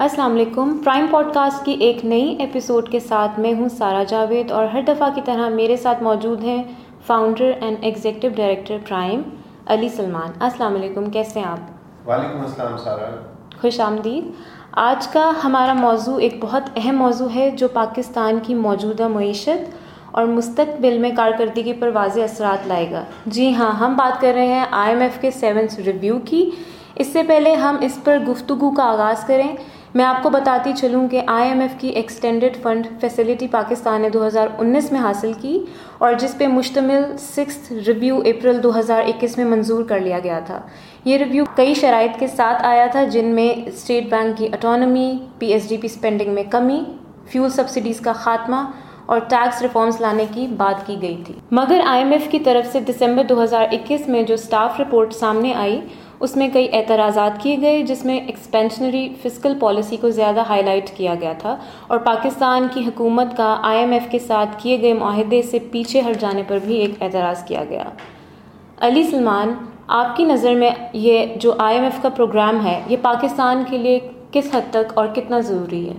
السلام علیکم۔ Prime pod cost کی ایک نئی ایپیسوڈ کے ساتھ میں ہوں سارا جاوید اور ہر دفعہ کی طرح میرے ساتھ موجود ہیں founder and executive director Prime Ali Salman. السلام علیکم کیسے ہیں آپ؟ وعلیکم السلام سارا خوش آمدید۔ آج کا ہمارا موضوع ایک بہت اہم موضوع ہے جو پاکستان کی موجودہ معیشت اور مستقبل میں کارکردگی پر واضح اثرات لائے گا۔ جی ہاں ہم بات کر رہے ہیں آئی ایم ایف کے سیونتھ ریویو کی۔ اس سے پہلے ہم اس پر گفتگو کا آغاز کریں۔ میں آپ کو بتاتی چلوں کہ آئی ایم ایف کی ایکسٹینڈڈ فنڈ فیسلٹی پاکستان نے دو ہزار انیس میں حاصل کی اور جس پہ مشتمل سکس ریویو اپریل دو ہزار اکیس میں منظور کر لیا گیا تھا۔ یہ ریویو کئی شرائط کے ساتھ آیا تھا جن میں اسٹیٹ بینک کی autonomy P S D P spending میں کمی فیول سبسڈیز کا خاتمہ اور ٹیکس ریفارمز لانے کی بات کی گئی تھی۔ مگر آئی ایم ایف کی طرف سے دسمبر دو ہزار اکیس میں جو اسٹاف رپورٹ سامنے آئی اس میں کئی اعتراضات کیے گئے جس میں ایکسپینشنری فزیکل پالیسی کو زیادہ ہائی لائٹ کیا گیا تھا اور پاکستان کی حکومت کا آئی ایم ایف کے ساتھ کیے گئے معاہدے سے پیچھے ہٹ جانے پر بھی ایک اعتراض کیا گیا۔ علی سلمان، آپ کی نظر میں یہ جو آئی ایم ایف کا پروگرام ہے، یہ پاکستان کے لیے کس حد تک اور کتنا ضروری ہے؟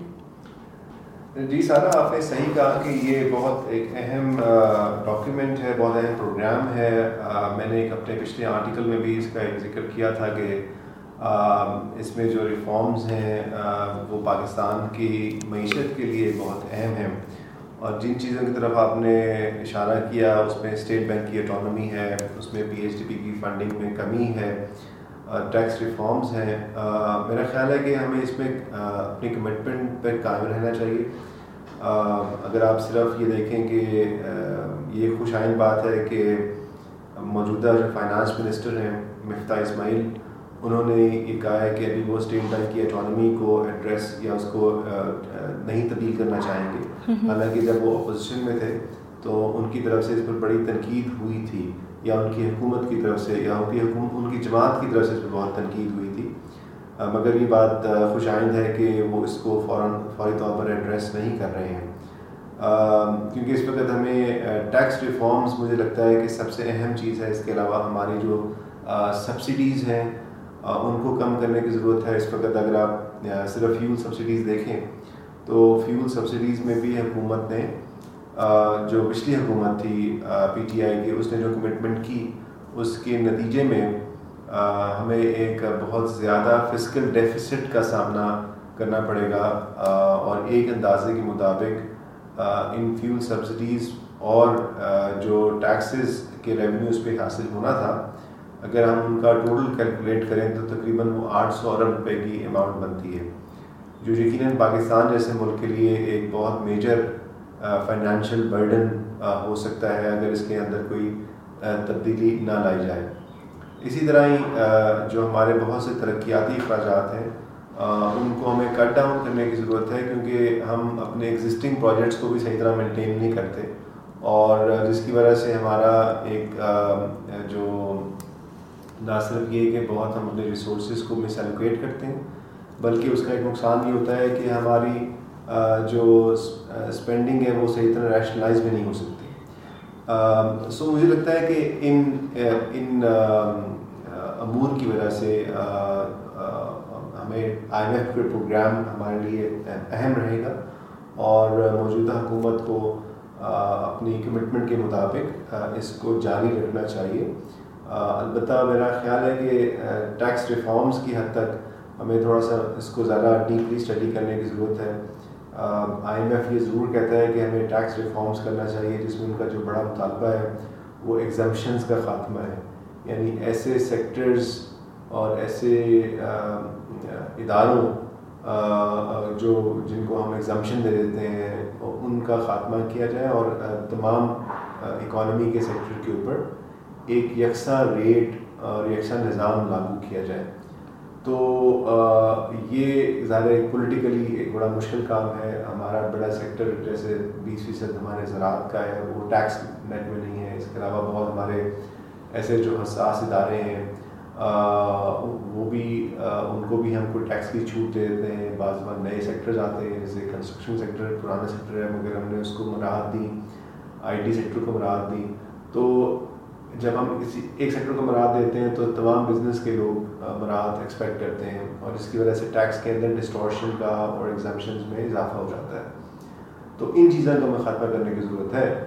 جی سارا، آپ نے صحیح کہا کہ یہ بہت ایک اہم ڈاکیومنٹ ہے، بہت اہم پروگرام ہے۔ میں نے ایک اپنے پچھلے آرٹیکل میں بھی اس کا ایک ذکر کیا تھا کہ اس میں جو ریفارمز ہیں وہ پاکستان کی معیشت کے لیے بہت اہم ہیں۔ اور جن چیزوں کی طرف آپ نے اشارہ کیا، اس میں اسٹیٹ بینک کی اٹانومی ہے، اس میں پی ایچ ڈی پی کی فنڈنگ میں کمی ہے۔ ٹیکس ریفارمز ہیں۔ میرا خیال ہے کہ ہمیں اس میں اپنی کمٹمنٹ پہ قائم رہنا چاہیے۔ اگر آپ صرف یہ دیکھیں کہ یہ خوش آئند بات ہے کہ موجودہ جو فائنانس منسٹر ہیں مفتاح اسماعیل انہوں نے یہ کہا ہے کہ ابھی وہ اسٹیٹ بینک کی اٹانومی کو ایڈریس یا اس کو نہیں تبدیل کرنا چاہیں گے۔ حالانکہ جب وہ اپوزیشن میں تھے تو ان کی طرف سے اس پر بڑی تنقید ہوئی تھی۔ یا ان کی حکومت کی طرف سے، یا ان کی حکومت ان کی جماعت کی طرف سے اس پہ بہت تنقید ہوئی تھی۔ مگر یہ بات خوش آئند ہے کہ وہ اس کو فوراً، فوری طور پر ایڈریس نہیں کر رہے ہیں۔ کیونکہ اس وقت ہمیں ٹیکس ریفارمز مجھے لگتا ہے کہ سب سے اہم چیز ہے۔ اس کے علاوہ ہماری جو سبسڈیز ہیں ان کو کم کرنے کی ضرورت ہے۔ اس وقت اگر آپ صرف فیول سبسڈیز دیکھیں، تو فیول سبسڈیز میں بھی حکومت نے جو پچھلی حکومت تھی پی ٹی آئی کی، اس نے جو کمٹمنٹ کی، اس کے نتیجے میں ہمیں ایک بہت زیادہ فزیکل ڈیفیسٹ کا سامنا کرنا پڑے گا اور ایک اندازے کے مطابق ان فیول سبسڈیز اور جو ٹیکسز کے ریونیوز پہ حاصل ہونا تھا، اگر ہم ان کا ٹوٹل کیلکولیٹ کریں تو تقریباً وہ آٹھ سو ارب روپے کی اماؤنٹ بنتی ہے۔ جو یقیناً پاکستان جیسے ملک کے لیے ایک بہت میجر فائنینشیل برڈن ہو سکتا ہے اگر اس کے اندر کوئی تبدیلی نہ لائی جائے۔ اسی طرح ہی جو ہمارے بہت سے ترقیاتی اخراجات ہیں ان کو ہمیں کٹ ڈاؤن کرنے کی ضرورت ہے کیونکہ ہم اپنے ایگزسٹنگ پروجیکٹس کو بھی صحیح طرح مینٹین نہیں کرتے۔ اور جس کی وجہ سے ہمارا ایک جو نہ صرف یہ کہ بہت ہم اپنے ریسورسز کو مس ایلوکیٹ کرتے ہیں، بلکہ اس کا ایک نقصان یہ ہوتا ہے کہ ہماری جو اسپینڈنگ ہے وہ صحیح طرح ریشنلائز بھی نہیں ہو سکتی۔ سو مجھے لگتا ہے کہ ان ان امور کی وجہ سے ہمیں آئی ایم ایف کے پروگرام ہمارے لیے اہم رہے گا اور موجودہ حکومت کو اپنی کمٹمنٹ کے مطابق اس کو جاری رکھنا چاہیے۔ البتہ میرا خیال ہے کہ ٹیکس ریفارمز کی حد تک ہمیں تھوڑا سا اس کو زیادہ ڈیپلی اسٹڈی کرنے کی ضرورت ہے۔ آئی ایم ایف یہ ضرور کہتا ہے کہ ہمیں ٹیکس ریفارمز کرنا چاہیے، جس میں ان کا جو بڑا مطالبہ ہے، وہ ایگزمپشنز کا خاتمہ ہے۔ یعنی ایسے سیکٹرز اور ایسے اداروں جو جن کو ہم ایگزمپشن دے دیتے ہیں، ان کا خاتمہ کیا جائے اور تمام اکانومی کے سیکٹر کے اوپر ایک یکساں ریٹ اور یکساں نظام لاگو کیا جائے۔ تو یہ ظاہر پولیٹیکلی ایک بڑا مشکل کام ہے۔ ہمارا بڑا سیکٹر جیسے بیس فیصد ہمارے زراعت کا ہے، وہ ٹیکس نیٹ میں نہیں ہے۔ اس کے علاوہ بہت ہمارے ایسے جو حساس ادارے ہیں وہ بھی ان کو بھی ہم کوئی ٹیکس کی چھوٹ دے دیتے ہیں۔ بعض بار نئے سیکٹرز آتے ہیں، جیسے کنسٹرکشن سیکٹر پرانا سیکٹر ہے، مگر ہم نے اس کو مراحت دی آئی ٹی سیکٹر کو مراحت دی۔ تو جب ہم کسی ایک سیکٹر کو مراد دیتے ہیں تو تمام بزنس کے لوگ مراد ایکسپیکٹ کرتے ہیں اور اس کی وجہ سے ٹیکس کے اندر ڈسٹورشن کا اور ایگزامشنز میں اضافہ ہو جاتا ہے۔ تو ان چیزوں کو ہمیں خاتمہ کرنے کی ضرورت ہے۔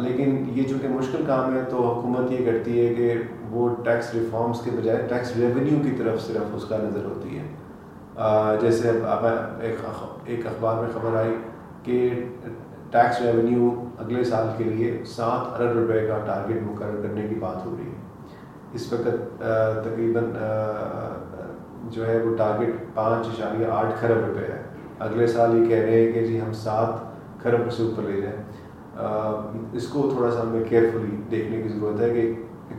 لیکن یہ چونکہ مشکل کام ہے تو حکومت یہ کرتی ہے کہ وہ ٹیکس ریفارمس کے بجائے ٹیکس ریونیو کی طرف صرف اس کا نظر ہوتی ہے۔ جیسے اب ایک اخبار میں خبر آئی کہ ٹیکس ریونیو اگلے سال کے لیے سات ارب روپے کا ٹارگیٹ مقرر کرنے کی بات ہو رہی ہے۔ اس وقت تقریباً جو ہے وہ ٹارگیٹ پانچ اشاریہ آٹھ کھرب روپے ہے اگلے سال یہ کہہ رہے ہیں کہ جی ہم سات کھرب سے اوپر لے جائیں۔ اس کو تھوڑا سا ہمیں کیئرفلی دیکھنے کی ضرورت ہے کہ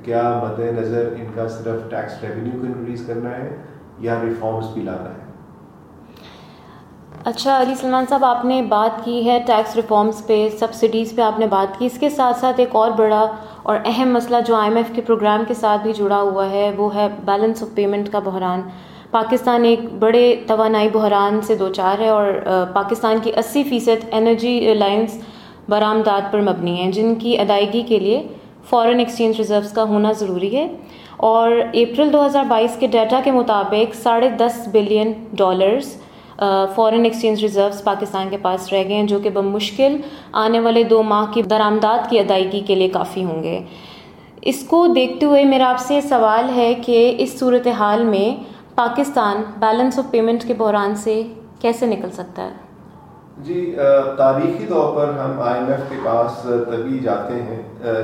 کیا مد نظر ان کا صرف ٹیکس ریونیو کو انکریز کرنا ہے یا ریفارمس بھی لانا ہے۔ اچھا علی سلمان صاحب، آپ نے بات کی ہے ٹیکس ریفارمز پہ سبسڈیز پہ آپ نے بات کی۔ اس کے ساتھ ساتھ ایک اور بڑا اور اہم مسئلہ جو آئی ایم ایف کے پروگرام کے ساتھ بھی جڑا ہوا ہے، وہ ہے بیلنس آف پیمنٹ کا بحران۔ پاکستان ایک بڑے توانائی بحران سے دو چار ہے اور پاکستان کی اسی فیصد انرجی لائنس برآمدات پر مبنی ہیں، جن کی ادائیگی کے لیے فارن ایکسچینج ریزروس کا ہونا ضروری ہے۔ اور اپریل دو ہزار بائیس کے ڈیٹا کے مطابق ساڑھے دس billion dollars foreign exchange reserves Pakistan کے پاس رہ گئے ہیں، جو کہ بمشکل آنے والے دو ماہ کی درآمدات کی ادائیگی کے لیے کافی ہوں گے۔ اس کو دیکھتے ہوئے میرا آپ سے سوال ہے کہ اس صورت حال میں پاکستان بیلنس آف پیمنٹ کے بحران سے کیسے نکل سکتا ہے؟ جی تاریخی طور پر ہم آئی ایم ایف کے پاس تبھی جاتے ہیں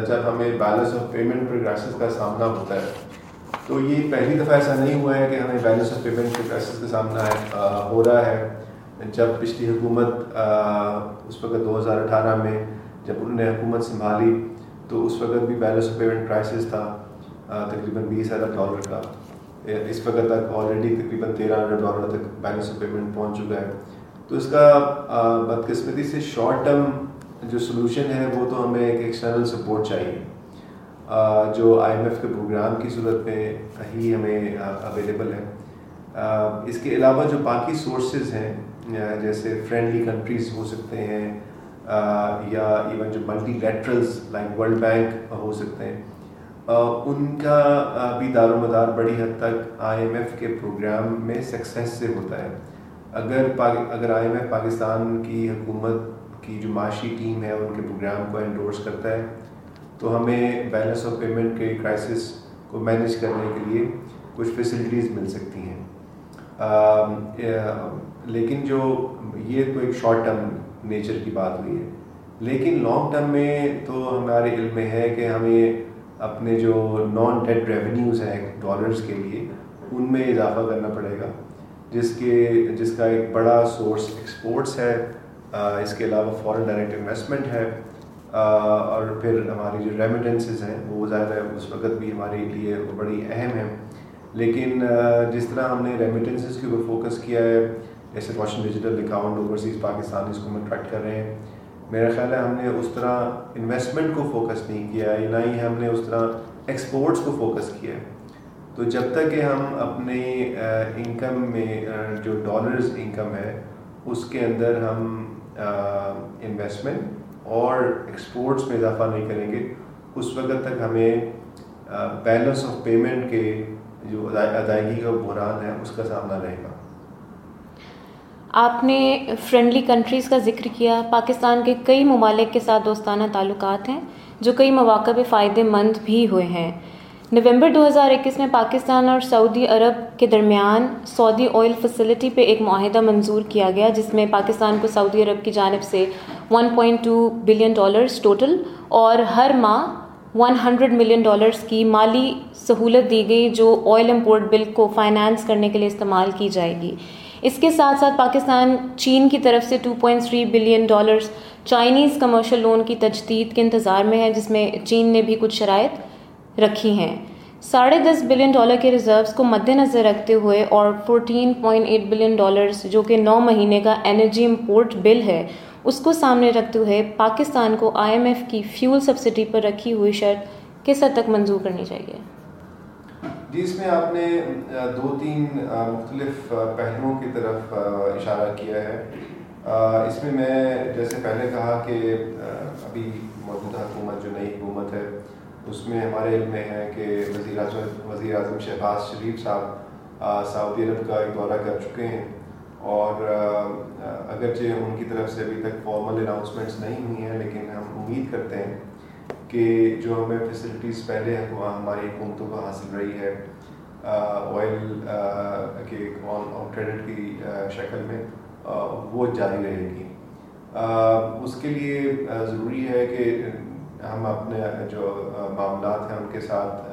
جب ہمیں بیلنس آف پیمنٹ پروگریسز کا سامنا ہوتا ہے۔ تو یہ پہلی دفعہ ایسا نہیں ہوا ہے کہ ہمیں بیلنس آف پیمنٹ کے کرائسس کا سامنا ہے ہو رہا ہے۔ جب پچھلی حکومت اس وقت دو ہزار اٹھارہ میں جب انہوں نے حکومت سنبھالی، تو اس وقت بھی بیلنس آف پیمنٹ کرائسس تھا تقریباً بیس ارب ڈالر کا۔ اس وقت تک آلریڈی تقریباً تیرہ ارب ڈالر تک بیلنس آف پیمنٹ پہنچ چکا ہے۔ تو اس کا بدقسمتی سے شارٹ ٹرم جو سلوشن ہے، وہ تو ہمیں ایک ایکسٹرنل سپورٹ چاہیے۔ جو آئی ایم ایف کے پروگرام کی صورت میں ہی ہمیں اویلیبل ہے۔ اس کے علاوہ جو باقی سورسز ہیں جیسے فرینڈلی کنٹریز ہو سکتے ہیں یا ایون جو multilaterals like world bank ہو سکتے ہیں۔ ان کا بھی دار و مدار بڑی حد تک آئی ایم ایف کے پروگرام میں سکسیس سے ہوتا ہے۔ اگر اگر آئی ایم ایف پاکستان کی حکومت کی جو معاشی ٹیم ہے، ان کے پروگرام کو انڈورس کرتا ہے تو ہمیں بیلنس آف پیمنٹ کے کرائسس کو مینیج کرنے کے لیے کچھ فیسلٹیز مل سکتی ہیں۔ لیکن جو یہ تو ایک شارٹ ٹرم نیچر کی بات ہوئی ہے۔ لیکن لانگ ٹرم میں تو ہمارے علم میں ہے کہ ہمیں اپنے جو نان ڈیڈ ریونیوز ہیں ڈالرز کے لیے، ان میں اضافہ کرنا پڑے گا۔ جس کے، جس کا ایک بڑا سورس ایکسپورٹس ہے اس کے علاوہ فارن ڈائریکٹ انویسٹمنٹ ہے۔ اور پھر ہماری جو ریمیٹنسز ہیں، وہ ظاہر ہے اس وقت بھی ہمارے لیے بڑی اہم ہیں۔ لیکن جس طرح ہم نے ریمیٹنسز کے اوپر فوکس کیا ہے، جیسے Roshan digital account overseas Pakistan اس کو ہم اٹریکٹ کر رہے ہیں۔ میرا خیال ہے ہم نے اس طرح انویسٹمنٹ کو فوکس نہیں کیا ہے، نہ ہی ہم نے اس طرح ایکسپورٹس کو فوکس کیا ہے۔ تو جب تک کہ ہم اپنے انکم میں جو ڈالرز انکم ہے، اس کے اندر ہم انویسٹمنٹ اور ایکسپورٹس میں اضافہ نہیں کریں گے، اس وقت تک ہمیں بیلنس آف پیمنٹ کے جو ادائیگی کا بحران ہے، اس کا سامنا رہے گا۔ آپ نے فرینڈلی کنٹریز کا ذکر کیا، پاکستان کے کئی ممالک کے ساتھ دوستانہ تعلقات ہیں، جو کئی مواقع پہ فائدے مند بھی ہوئے ہیں۔ نومبر دو ہزار اکیس میں پاکستان اور سعودی عرب کے درمیان سعودی آئل فیسلٹی پہ ایک معاہدہ منظور کیا گیا، جس میں پاکستان کو سعودی عرب کی جانب سے one point two billion dollars total اور ہر ماہ ون ہنڈریڈ ملین ڈالرس کی مالی سہولت دی گئی جو آئل امپورٹ بل کو فائنانس کرنے کے لیے استعمال کی جائے گی۔ اس کے ساتھ ساتھ پاکستان چین کی طرف سے two point three billion dollars Chinese commercial loan کی تجدید کے انتظار میں ہے، جس میں چین نے بھی کچھ شرائط رکھی ہیں۔ ساڑھے دس بلین ڈالر کے ریزروس کو مد نظر رکھتے ہوئے اور fourteen point eight billion dollars جو کہ نو مہینے کا انرجی امپورٹ بل ہے اس کو سامنے رکھتے ہوئے پاکستان کو آئی ایم ایف کی فیول سبسڈی پر رکھی ہوئی شرط کس حد تک منظور کرنی چاہیے؟ جی اس میں آپ نے دو تین مختلف پہلوؤں کی طرف اشارہ کیا ہے۔ اس میں میں جیسے پہلے کہا کہ ابھی موجودہ حکومت جو نئی حکومت ہے، اس میں ہمارے علم میں ہے کہ وزیر اعظم وزیر اعظم شہباز شریف صاحب سعودی عرب کا ایک دورہ کر چکے ہیں۔ اور اگرچہ ان کی طرف سے ابھی تک فارمل اناؤنسمنٹس نہیں ہوئی ہیں، لیکن ہم امید کرتے ہیں کہ جو ہمیں فیسلٹیز پہلے ہماری حکومتوں کو حاصل رہی ہے آئل کے آن کریڈٹ کی شکل میں وہ جاری رہے گی۔ اس کے لیے ضروری ہے کہ ہم اپنے جو معاملات ہیں، ان کے ساتھ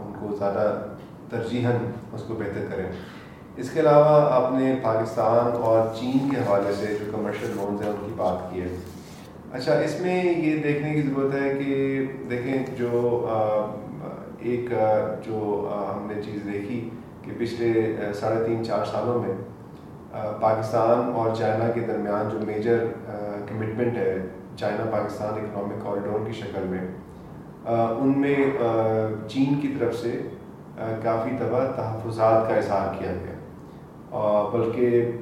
ان کو زیادہ ترجیحاً اس کو بہتر کریں۔ اس کے علاوہ آپ نے پاکستان اور چین کے حوالے سے جو کمرشل لونز ہیں ان کی بات کی ہے۔ اچھا اس میں یہ دیکھنے کی ضرورت ہے کہ دیکھیں جو ایک جو ہم نے چیز دیکھی کہ پچھلے ساڑھے تین، چار سالوں میں پاکستان اور چائنا کے درمیان جو میجر کمٹمنٹ ہے، چائنا پاکستان اکنامک کوریڈور کی شکل میں ان میں چین کی طرف سے کافی دفعہ تحفظات کا اظہار کیا گیا۔ بلکہ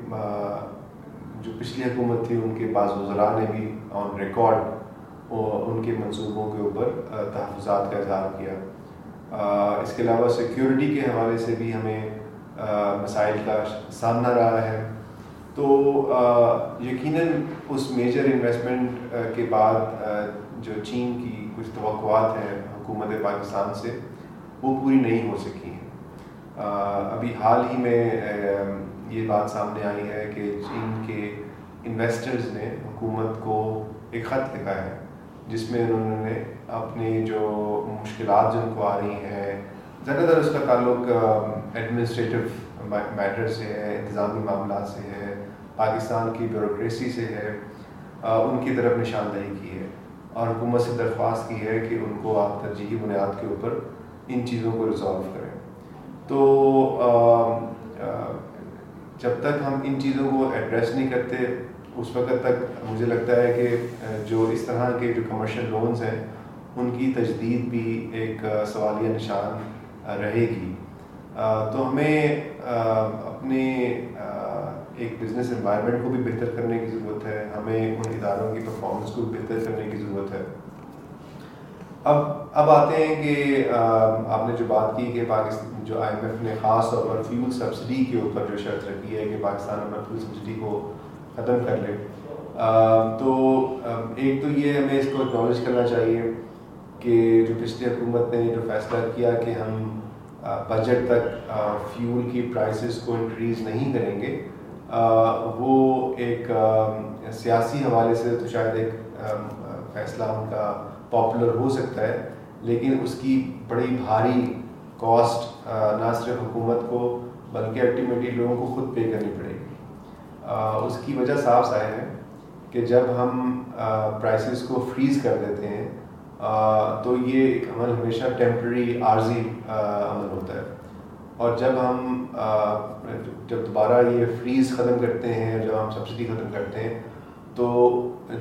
جو پچھلی حکومت تھی، ان کے بعض وزراء نے بھی آن ریکارڈ ان کے منصوبوں کے اوپر تحفظات کا اظہار کیا۔ اس کے علاوہ سیکیورٹی کے حوالے سے بھی ہمیں مسائل کا سامنا رہا ہے۔ تو یقیناً اس میجر انویسٹمنٹ کے بعد جو چین کی کچھ توقعات ہیں حکومت پاکستان سے، وہ پوری نہیں ہو سکی۔ ابھی حال ہی میں یہ بات سامنے آئی ہے کہ چین کے انویسٹرز نے حکومت کو ایک خط لکھا ہے، جس میں انہوں نے اپنی جو مشکلات جن کو آ رہی ہیں، زیادہ تر اس کا تعلق ایڈمنسٹریٹو میٹر سے ہے، انتظامی معاملات سے ہے، پاکستان کی بیوروکریسی سے ہے ان کی طرف نشاندہی کی ہے اور حکومت سے درخواست کی ہے کہ ان کو آپ ترجیحی بنیاد کے اوپر ان چیزوں کو ریزالو کریں۔ تو جب تک ہم ان چیزوں کو ایڈریس نہیں کرتے، اس وقت تک مجھے لگتا ہے کہ جو اس طرح کے جو کمرشل لونز ہیں، ان کی تجدید بھی ایک سوالیہ نشان رہے گی۔ تو ہمیں اپنے ایک بزنس انوائرمنٹ کو بھی بہتر کرنے کی ضرورت ہے۔ ہمیں ان اداروں کی پرفارمنس کو بھی بہتر کرنے کی ضرورت ہے۔ اب اب آتے ہیں کہ آپ نے جو بات کی کہ پاکستان جو آئی ایم ایف نے خاص طور پر فیول سبسڈی کے اوپر جو شرط رکھی ہے کہ پاکستان اپنا فیول سبسڈی کو ختم کر لے۔ تو ایک تو یہ ہمیں اس کو اکنالج کرنا چاہیے کہ جو پچھلی حکومت نے جو فیصلہ کیا کہ ہم بجٹ تک فیول کی پرائسز کو انکریز نہیں کریں گے وہ ایک سیاسی حوالے سے تو شاید ایک فیصلہ ان کا پاپولر ہو سکتا ہے، لیکن اس کی بڑی بھاری کاسٹ نہ صرف حکومت کو، بلکہ الٹیمیٹلی لوگوں کو خود پے کرنی پڑے گی۔ اس کی وجہ صاف ظاہر ہے کہ جب ہم پرائسز کو فریز کر دیتے ہیں تو یہ ایک عمل ہمیشہ ٹیمپرری عارضی عمل ہوتا ہے۔ اور جب ہم جب دوبارہ یہ فریز ختم کرتے ہیں، جب ہم سبسڈی ختم کرتے ہیں تو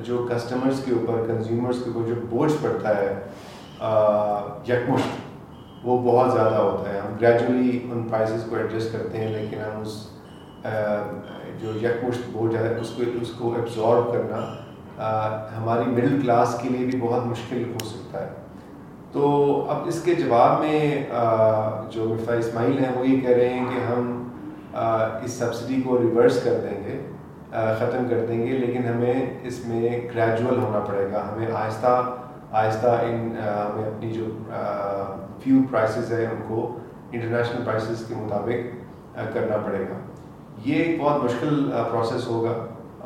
جو کسٹمرز کے اوپر کنزیومرز کے اوپر جو بوجھ پڑتا ہے یکمشت وہ بہت زیادہ ہوتا ہے۔ ہم گریجولی ان پرائسز کو ایڈجسٹ کرتے ہیں، لیکن ہم اس جو یکمشت بوجھ ہے، اس کو اس کو ایبزارو کرنا ہماری مڈل کلاس کے لیے بھی بہت مشکل ہو سکتا ہے۔ تو اب اس کے جواب میں جو مفا اسماعیل ہیں، وہ یہ کہہ رہے ہیں کہ ہم اس سبسڈی کو ریورس کر دیں گے۔ ختم کر دیں گے، لیکن ہمیں اس میں گریجول ہونا پڑے گا۔ ہمیں آہستہ آہستہ ان ہمیں اپنی جو فیو پرائسز ہیں، ان کو انٹرنیشنل پرائسز کے مطابق کرنا پڑے گا۔ یہ ایک بہت مشکل پروسیس ہوگا۔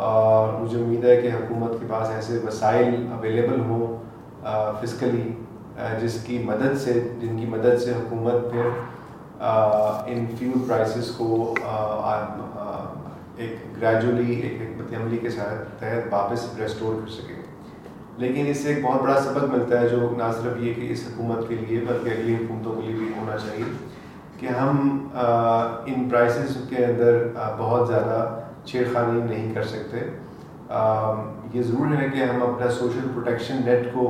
اور مجھے امید ہے کہ حکومت کے پاس ایسے وسائل اویلیبل ہوں فزیکلی جس کی مدد سے، جن کی مدد سے حکومت پھر ان فیول پرائسز کو ایک گریجولی ایک حکمت عملی کے تحت واپس ریسٹور کر سکے۔ لیکن اس سے ایک بہت بڑا سبق ملتا ہے جو نہ صرف یہ کہ اس حکومت کے لیے بلکہ اگلی حکومتوں کے لیے بھی ہونا چاہیے کہ ہم ان پرائسز کے اندر بہت زیادہ چھیڑ خانی نہیں کر سکتے۔ یہ ضرور ہے کہ ہم اپنا سوشل پروٹیکشن نیٹ کو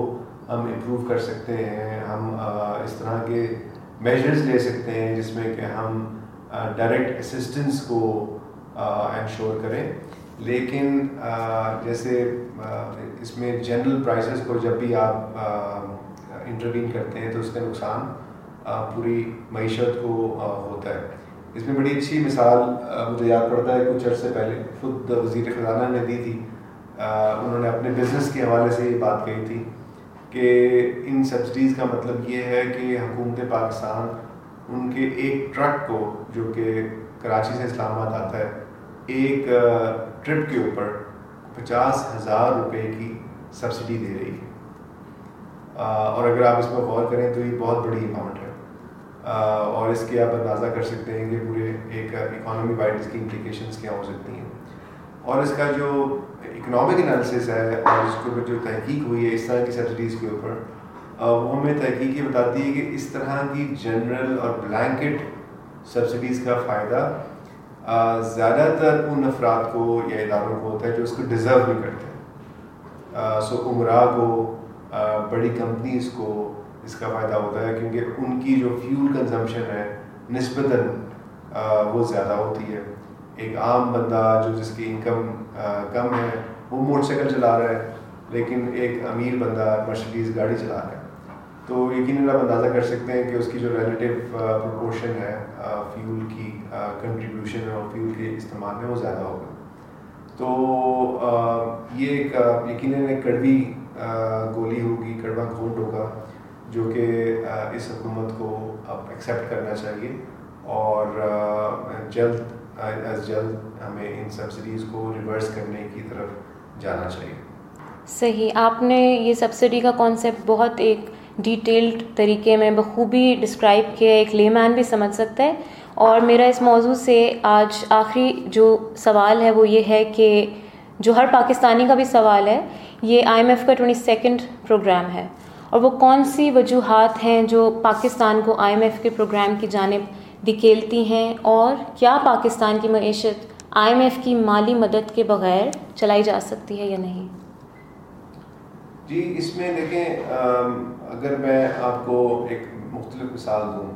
ہم امپروو کر سکتے ہیں، ہم اس طرح کے میجرز لے سکتے ہیں جس میں کہ ہم ڈائریکٹ اسسٹنس کو انشور کریں۔ لیکن جیسے اس میں جنرل پرائسز کو جب بھی آپ انٹروین کرتے ہیں تو اس کا نقصان پوری معیشت کو ہوتا ہے۔ اس میں بڑی اچھی مثال مجھے یاد پڑتا ہے کچھ عرصے پہلے۔ خود وزیر خزانہ نے دی تھی انہوں نے اپنے بزنس کے حوالے سے یہ بات کہی تھی کہ ان سبسڈیز کا مطلب یہ ہے کہ حکومت پاکستان ان کے ایک ٹرک کو، جو کہ کراچی سے اسلام آباد آتا ہے، ایک ٹرپ کے اوپر پچاس ہزار روپے کی سبسڈی دے رہی ہے۔ اور اگر آپ اس پر غور کریں تو یہ بہت بڑی اماؤنٹ ہے۔ اور اس کے آپ اندازہ کر سکتے ہیں کہ پورے ایک اکانومی وائڈ اس کی امپلیکیشنس کیا ہو سکتی ہیں۔ اور اس کا جو اکنامک انالیسس ہے اور اس کے اوپر جو تحقیق ہوئی ہے اس طرح کی سبسڈیز کے اوپر وہ ہمیں تحقیق یہ بتاتی ہے کہ اس طرح کی جنرل اور بلینکٹ سبسڈیز کا فائدہ زیادہ تر ان افراد کو یا اداروں کو ہوتا ہے جو اس کو ڈیزرو نہیں کرتے۔ سو عمرہ کو بڑی کمپنیز کو اس کا فائدہ ہوتا ہے کیونکہ ان کی جو فیول کنزمپشن ہے نسبتاً وہ زیادہ ہوتی ہے۔ ایک عام بندہ جو جس کی انکم کم ہے، وہ موٹر سائیکل چلا رہا ہے، لیکن ایک امیر بندہ مرسڈیز گاڑی چلا رہا ہے۔ تو یقیناً آپ اندازہ کر سکتے ہیں کہ اس کی جو ریلیٹیو پرپورشن ہے فیول کی کنٹریبیوشن اور فیول کے استعمال میں وہ زیادہ ہوگا۔ تو یہ ایک یقیناً ایک کڑوی گولی ہوگی، کڑوا گھونٹ ہوگا، جو کہ اس حکومت کو اب ایکسیپٹ کرنا چاہیے۔ اور جلد از جلد ہمیں ان سبسڈیز کو ریورس کرنے کی طرف جانا چاہیے۔ صحیح، آپ نے یہ سبسڈی کا کانسیپٹ بہت ایک ڈیٹیلڈ طریقے میں بخوبی ڈسکرائب کیا، ایک لے مین بھی سمجھ سکتا ہے اور میرا اس موضوع سے آج آخری جو سوال ہے وہ یہ ہے کہ جو ہر پاکستانی کا بھی سوال ہے، یہ آئی ایم ایف کا ٹوئنٹی سیکنڈ پروگرام ہے۔ اور وہ کون سی وجوہات ہیں جو پاکستان کو آئی ایم ایف کے پروگرام کی جانب دکھیلتی ہیں؟ اور کیا پاکستان کی معیشت آئی ایم ایف کی مالی مدد کے بغیر چلائی جا سکتی ہے یا نہیں؟ جی اس میں دیکھیں اگر میں آپ کو ایک مختلف مثال دوں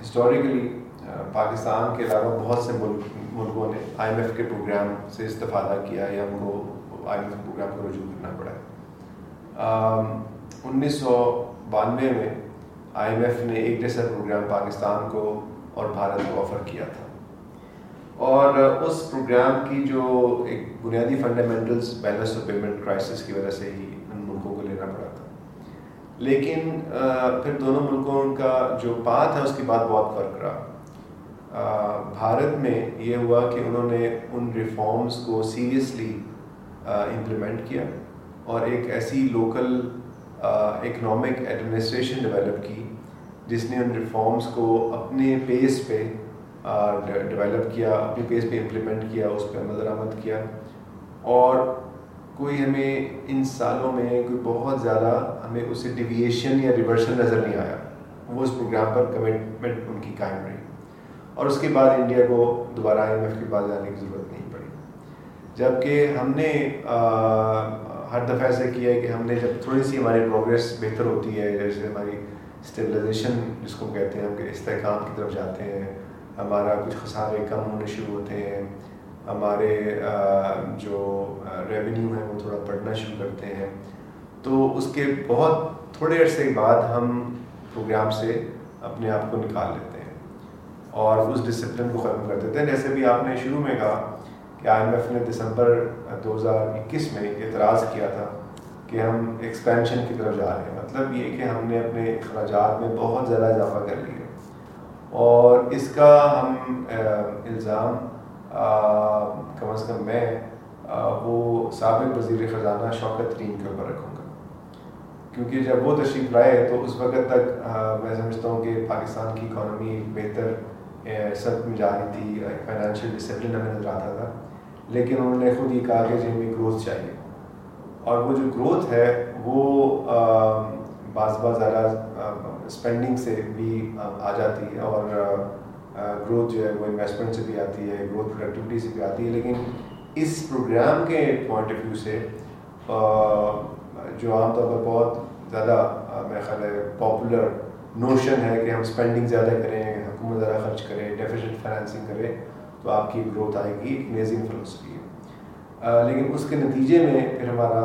ہسٹوریکلی پاکستان کے علاوہ بہت سے ملک، ملکوں نے آئی ایم ایف کے پروگرام سے استفادہ کیا یا ان کو آئی ایم ایف پروگرام کو رجوع کرنا پڑا۔ انیس سو بانوے میں آئی ایم ایف نے ایک جیسا پروگرام پاکستان کو اور بھارت کو آفر کیا تھا۔ اور اس پروگرام کی جو ایک بنیادی fundamentals balance of payment crisis کی وجہ سے ہی ان ملکوں کو لینا پڑا تھا۔ لیکن پھر دونوں ملکوں کا جو پات ہے، اس کی بات بہت فرق رہا۔ بھارت میں یہ ہوا کہ انہوں نے ان ریفارمز کو سیریسلی امپلیمنٹ کیا اور ایک ایسی لوکل اکنامک ایڈمنسٹریشن ڈیولپ کی، جس نے ان ریفارمس کو اپنے پیس پہ ڈیولپ کیا اپنے پیس پہ امپلیمنٹ کیا، اس پہ عمل درآمد کیا۔ اور کوئی ہمیں ان سالوں میں کوئی بہت زیادہ ہمیں اسے ڈیویشن یا ریورشن نظر نہیں آیا۔ وہ اس پروگرام پر کمٹمنٹ ان کی قائم رہی۔ اور اس کے بعد انڈیا کو دوبارہ آئی ایم ایف کے پاس جانے کی ضرورت نہیں پڑی۔ جبکہ ہم نے ہر دفعہ ایسا کیا ہے کہ ہم نے جب تھوڑی سی ہماری پروگریس بہتر ہوتی ہے، جیسے ہماری اسٹیبلائزیشن جس کو کہتے ہیں، ہم کہ استحکام کی طرف جاتے ہیں ہمارا کچھ خسارے کم ہونے شروع ہوتے ہیں، ہمارے جو ریونیو ہیں، وہ تھوڑا بڑھنا شروع کرتے ہیں۔ تو اس کے بہت تھوڑے عرصے بعد ہم پروگرام سے اپنے آپ کو نکال لیتے ہیں اور اس ڈسپلن کو ختم کر دیتے ہیں۔ جیسے بھی آپ نے شروع میں کہا کہ آئی ایم ایف نے دسمبر دو ہزار اکیس میں اعتراض کیا تھا کہ ہم ایکسپینشن کی طرف جا رہے ہیں۔ مطلب یہ کہ ہم نے اپنے اخراجات میں بہت زیادہ اضافہ کر لیا۔ اور اس کا ہم الزام کم از کم میں وہ سابق وزیر خزانہ شوکت ترین کے اوپر رکھوں گا۔ کیونکہ جب وہ تشریف لائے تو اس وقت تک میں سمجھتا ہوں کہ پاکستان کی اکانومی بہتر سب میں جا رہی تھی فائنینشیل ڈسپلن ہمیں نظر آتا تھا۔ لیکن انہوں نے خود یہ کہا کہ جی ہمیں گروتھ چاہیے۔ اور وہ جو گروتھ ہے، وہ بعض بعض زیادہ اسپینڈنگ سے بھی، آ جاتی ہے اور گروتھ جو ہے وہ انویسٹمنٹ سے بھی آتی ہے گروتھ پروڈکٹیوٹی سے بھی آتی ہے، لیکن اس پروگرام کے پوائنٹ آف ویو سے جو عام طور پر بہت زیادہ میرا خیال ہے پاپولر نوشن ہے کہ ہم اسپینڈنگ زیادہ کریں، حکومت زیادہ خرچ کریں ڈیفیشنٹ فائنینسنگ کریں تو آپ کی گروتھ آئے گی ایک نیزنگ فلسفی ہے لیکن اس کے نتیجے میں پھر ہمارا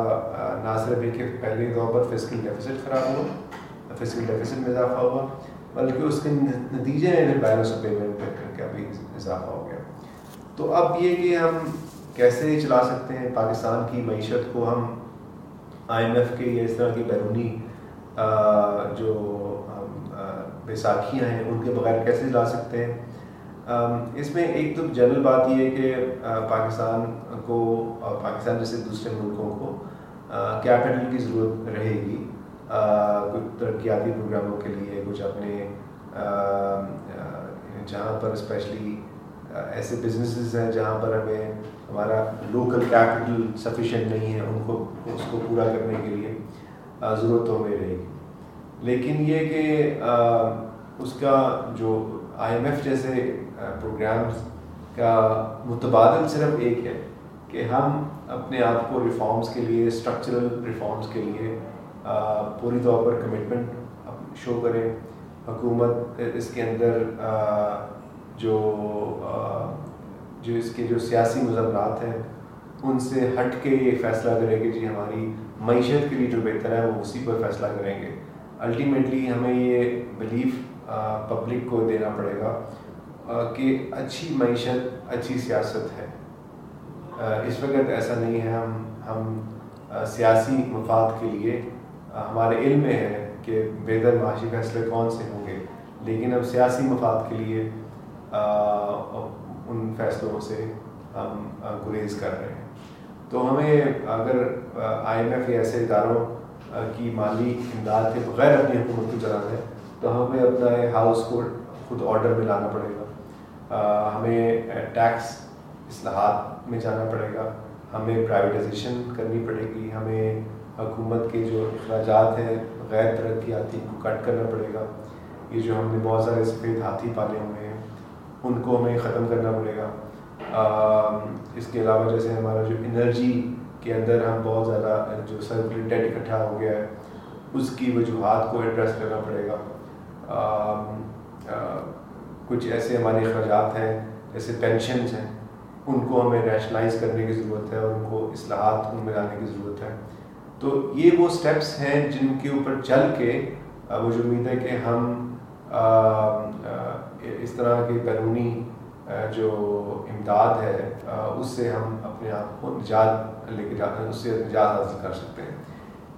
نہ صرف ایک پہلے طور پر فزیکل ڈیفیسٹ خراب ہوا فزیکل ڈیفیسٹ میں اضافہ ہوا، بلکہ اس کے نتیجے میں پھر بیلنس آف پیمنٹ پہ کا بھی اضافہ ہو گیا۔ تو اب یہ کہ ہم کیسے چلا سکتے ہیں پاکستان کی معیشت کو ہم آئی ایم ایف کے یا اس طرح کی بیرونی جو بیساکھیاں ہیں، ان کے بغیر کیسے چلا سکتے ہیں؟ اس میں ایک تو جنرل بات یہ ہے کہ پاکستان کو پاکستان جیسے دوسرے ملکوں کو کیپٹل کی ضرورت رہے گی کچھ ترقیاتی پروگراموں کے لیے، کچھ اپنے جہاں پر اسپیشلی ایسے بزنسز ہیں جہاں پر ہمیں ہمارا لوکل کیپٹل سفیشینٹ نہیں ہے، ان کو، اس کو پورا کرنے کے لیے ضرورت تو ہمیں رہے گی۔ لیکن یہ کہ اس کا جو آئی ایم ایف جیسے Uh, پروگرامز کا متبادل صرف ایک ہے کہ ہم اپنے آپ کو ریفارمز کے لیے اسٹرکچرل ریفارمز کے لیے uh, پوری طور پر کمٹمنٹ شو کریں۔ حکومت uh, اس کے اندر جو جو اس کے جو سیاسی مذہبات ہیں، ان سے ہٹ کے یہ فیصلہ کرے کہ جی ہماری معیشت کے لیے جو بہتر ہے، وہ اسی پر فیصلہ کریں گے۔ الٹیمیٹلی ہمیں یہ بلیف پبلک کو دینا پڑے گا۔ کہ اچھی معیشت، اچھی سیاست ہے۔ اس وقت ایسا نہیں ہے۔ ہم ہم سیاسی مفاد کے لیے ہمارے علم میں ہے کہ بہتر معاشی فیصلے کون سے ہوں گے۔ لیکن اب سیاسی مفاد کے لیے ان فیصلوں سے ہم گریز کر رہے ہیں۔ تو ہمیں اگر آئی ایم ایف یا ایسے اداروں کی مالی امداد کے بغیر اپنی حکومت کو چلانا ہے، تو ہمیں اپنا ہاؤس کو خود آرڈر میں لانا پڑے گا۔ ہمیں ٹیکس اصلاحات میں جانا پڑے گا، ہمیں پرائیویٹائزیشن کرنی پڑے گی، ہمیں حکومت کے جو اخراجات ہیں غیر ترقیاتی کو کٹ کرنا پڑے گا۔ یہ جو ہم نے بہت سارے سفید ہاتھی پالے ہوئے ہیں، ان کو ہمیں ختم کرنا پڑے گا۔ اس کے علاوہ جیسے ہمارا جو انرجی کے اندر ہم بہت زیادہ جو سرکل ڈیٹ اکٹھا ہو گیا ہے، اس کی وجوہات کو ایڈریس کرنا پڑے گا۔ کچھ ایسے ہمارے اخراجات ہیں، جیسے پینشنز ہیں، ان کو ہمیں ریشنائز کرنے کی ضرورت ہے اور ان کو اصلاحات ان میں لانے کی ضرورت ہے۔ تو یہ وہ سٹیپس ہیں جن کے اوپر چل کے مجھے امید ہے کہ ہم اس طرح کے بیرونی جو امداد ہے اس سے ہم اپنے آپ کو نجات لے کے جاتے ہیں اس سے نجات حاصل کر سکتے ہیں۔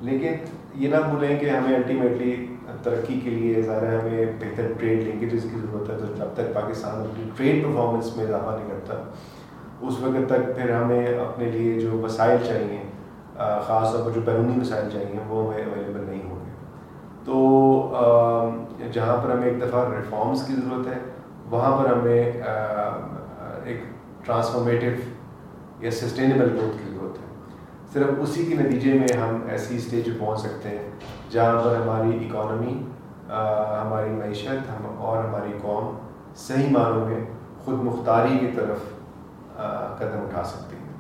لیکن یہ نہ بھولیں کہ ہمیں الٹیمیٹلی ترقی کے لیے ظاہر ہے ہمیں بہتر ٹریڈ لنکیجز کی ضرورت ہے تو جب تک پاکستان اپنی ٹریڈ پرفارمنس میں اضافہ نہیں کرتا، اس وقت تک پھر ہمیں اپنے لیے جو وسائل چاہیے خاص طور پر جو بیرونی وسائل چاہیے، وہ ہمیں اویلیبل نہیں ہوں گے۔ تو جہاں پر ہمیں ایک دفعہ ریفارمس کی ضرورت ہے، وہاں پر ہمیں ایک ٹرانسفارمیٹیو یا سسٹینیبل گروتھ کی ضرورت ہے۔ صرف اسی کے نتیجے میں ہم ایسی اسٹیج پہ پہنچ سکتے ہیں جہاں پر ہماری اکانومی ہماری معیشت، ہم اور ہماری قوم صحیح معنوں میں خود مختاری کی طرف قدم اٹھا سکتی ہیں۔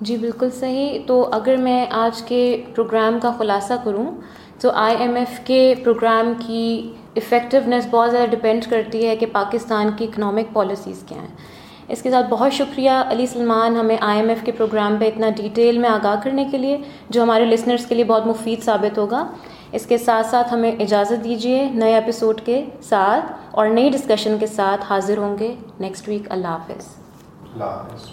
جی بالکل صحیح۔ تو اگر میں آج کے پروگرام کا خلاصہ کروں، تو آئی ایم ایف کے پروگرام کی افیکٹونیس بہت زیادہ ڈپینڈ کرتی ہے کہ پاکستان کی اکنامک پالیسیز کیا ہیں۔ اس کے ساتھ بہت شکریہ علی سلمان ہمیں آئی ایم ایف کے پروگرام پہ اتنا ڈیٹیل میں آگاہ کرنے کے لیے، جو ہمارے لسنرس کے لیے بہت مفید ثابت ہوگا۔ اس کے ساتھ ساتھ ہمیں اجازت دیجیے نئے ایپیسوڈ کے ساتھ اور نئی ڈسکشن کے ساتھ حاضر ہوں گے۔ نیکسٹ ویک اللہ حافظ۔ اللہ حافظ۔